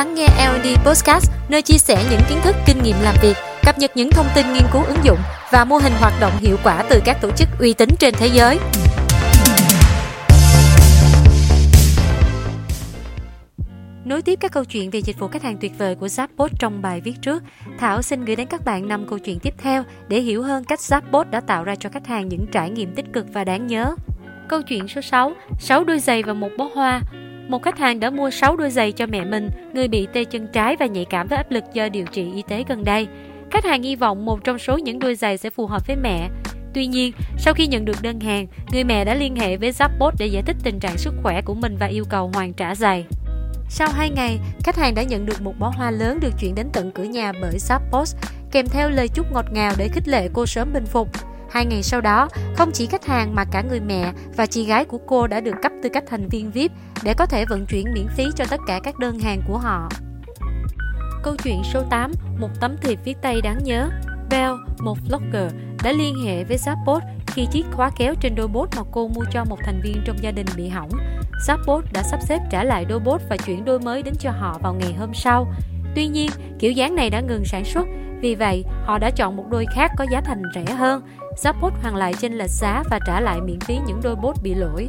lắng nghe L&D Podcast, nơi chia sẻ những kiến thức, kinh nghiệm làm việc, cập nhật những thông tin nghiên cứu ứng dụng và mô hình hoạt động hiệu quả từ các tổ chức uy tín trên thế giới. Nối tiếp các câu chuyện về dịch vụ khách hàng tuyệt vời của Zapbot trong bài viết trước, Thảo xin gửi đến các bạn 5 câu chuyện tiếp theo để hiểu hơn cách Zapbot đã tạo ra cho khách hàng những trải nghiệm tích cực và đáng nhớ. Câu chuyện số 6, 6 đôi giày và một bó hoa. Một khách hàng đã mua 6 đôi giày cho mẹ mình, người bị tê chân trái và nhạy cảm với áp lực do điều trị y tế gần đây. Khách hàng hy vọng một trong số những đôi giày sẽ phù hợp với mẹ. Tuy nhiên, sau khi nhận được đơn hàng, người mẹ đã liên hệ với zappos để giải thích tình trạng sức khỏe của mình và yêu cầu hoàn trả giày. Sau 2 ngày, khách hàng đã nhận được một bó hoa lớn được chuyển đến tận cửa nhà bởi zappos kèm theo lời chúc ngọt ngào để khích lệ cô sớm bình phục. Hai ngày sau đó, không chỉ khách hàng mà cả người mẹ và chị gái của cô đã được cấp tư cách thành viên VIP để có thể vận chuyển miễn phí cho tất cả các đơn hàng của họ. Câu chuyện số 8, một tấm thiệp viết tay đáng nhớ. Bell, một vlogger, đã liên hệ với Zappos khi chiếc khóa kéo trên đôi bốt mà cô mua cho một thành viên trong gia đình bị hỏng. Zappos đã sắp xếp trả lại đôi bốt và chuyển đôi mới đến cho họ vào ngày hôm sau. Tuy nhiên, kiểu dáng này đã ngừng sản xuất, vì vậy họ đã chọn một đôi khác có giá thành rẻ hơn. Zappos hoàn lại trên lệch giá và trả lại miễn phí những đôi bốt bị lỗi.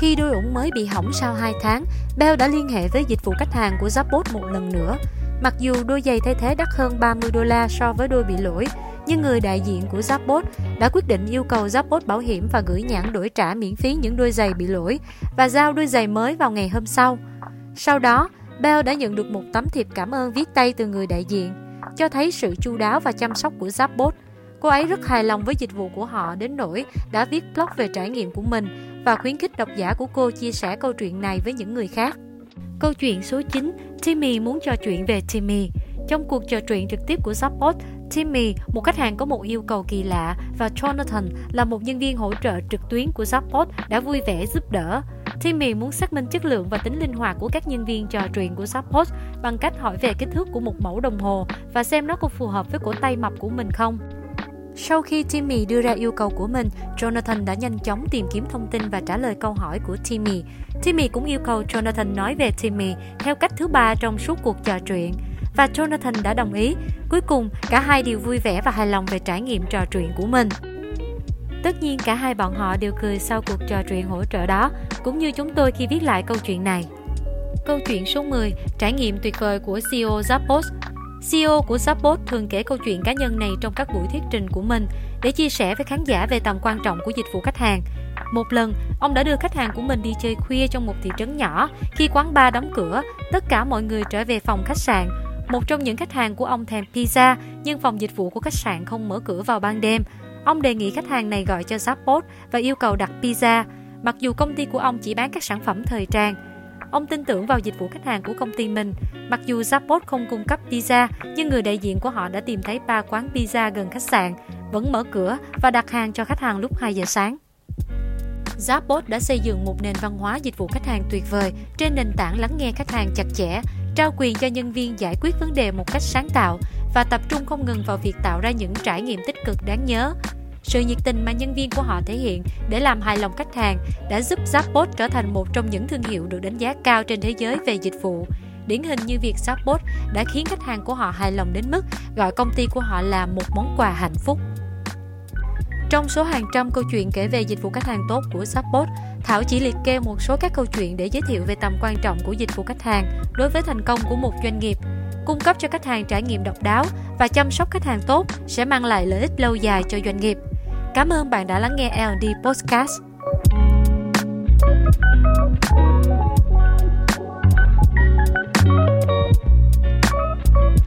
Khi đôi ủng mới bị hỏng sau 2 tháng, Bell đã liên hệ với dịch vụ khách hàng của Zappos một lần nữa. Mặc dù đôi giày thay thế đắt hơn 30 đô la so với đôi bị lỗi, nhưng người đại diện của Zappos đã quyết định yêu cầu Zappos bảo hiểm và gửi nhãn đổi trả miễn phí những đôi giày bị lỗi và giao đôi giày mới vào ngày hôm sau. Sau đó, Bell đã nhận được một tấm thiệp cảm ơn viết tay từ người đại diện, cho thấy sự chu đáo và chăm sóc của Zappos. Cô ấy rất hài lòng với dịch vụ của họ đến nỗi đã viết blog về trải nghiệm của mình và khuyến khích độc giả của cô chia sẻ câu chuyện này với những người khác. Câu chuyện số 9, Timmy muốn trò chuyện về Timmy. Trong cuộc trò chuyện trực tiếp của Zappos, Timmy, một khách hàng có một yêu cầu kỳ lạ, và Jonathan là một nhân viên hỗ trợ trực tuyến của Zappos đã vui vẻ giúp đỡ. Timmy muốn xác minh chất lượng và tính linh hoạt của các nhân viên trò chuyện của Support bằng cách hỏi về kích thước của một mẫu đồng hồ và xem nó có phù hợp với cổ tay mập của mình không. Sau khi Timmy đưa ra yêu cầu của mình, Jonathan đã nhanh chóng tìm kiếm thông tin và trả lời câu hỏi của Timmy. Timmy cũng yêu cầu Jonathan nói về Timmy theo cách thứ ba trong suốt cuộc trò chuyện. Và Jonathan đã đồng ý. Cuối cùng, cả hai đều vui vẻ và hài lòng về trải nghiệm trò chuyện của mình. Tất nhiên cả hai bọn họ đều cười sau cuộc trò chuyện hỗ trợ đó, cũng như chúng tôi khi viết lại câu chuyện này. Câu chuyện số 10, trải nghiệm tuyệt vời của CEO Zappos CEO của Zappos thường kể câu chuyện cá nhân này trong các buổi thuyết trình của mình để chia sẻ với khán giả về tầm quan trọng của dịch vụ khách hàng. Một lần, ông đã đưa khách hàng của mình đi chơi khuya trong một thị trấn nhỏ. Khi quán bar đóng cửa, tất cả mọi người trở về phòng khách sạn. Một trong những khách hàng của ông thèm pizza, nhưng phòng dịch vụ của khách sạn không mở cửa vào ban đêm. Ông đề nghị khách hàng này gọi cho Zappos và yêu cầu đặt pizza. Mặc dù công ty của ông chỉ bán các sản phẩm thời trang, Ông tin tưởng vào dịch vụ khách hàng của công ty mình. Mặc dù Zappos không cung cấp pizza, nhưng người đại diện của họ đã tìm thấy ba quán pizza gần khách sạn, vẫn mở cửa và đặt hàng cho khách hàng lúc 2 giờ sáng. Zappos đã xây dựng một nền văn hóa dịch vụ khách hàng tuyệt vời trên nền tảng lắng nghe khách hàng chặt chẽ, trao quyền cho nhân viên giải quyết vấn đề một cách sáng tạo và tập trung không ngừng vào việc tạo ra những trải nghiệm tích cực đáng nhớ sự nhiệt tình mà nhân viên của họ thể hiện để làm hài lòng khách hàng đã giúp Zappos trở thành một trong những thương hiệu được đánh giá cao trên thế giới về dịch vụ. Điển hình như việc Zappos đã khiến khách hàng của họ hài lòng đến mức gọi công ty của họ là một món quà hạnh phúc. Trong số hàng trăm câu chuyện kể về dịch vụ khách hàng tốt của Zappos, Thảo chỉ liệt kê một số các câu chuyện để giới thiệu về tầm quan trọng của dịch vụ khách hàng đối với thành công của một doanh nghiệp. Cung cấp cho khách hàng trải nghiệm độc đáo và chăm sóc khách hàng tốt sẽ mang lại lợi ích lâu dài cho doanh nghiệp. Cảm ơn bạn đã lắng nghe L&D Podcast.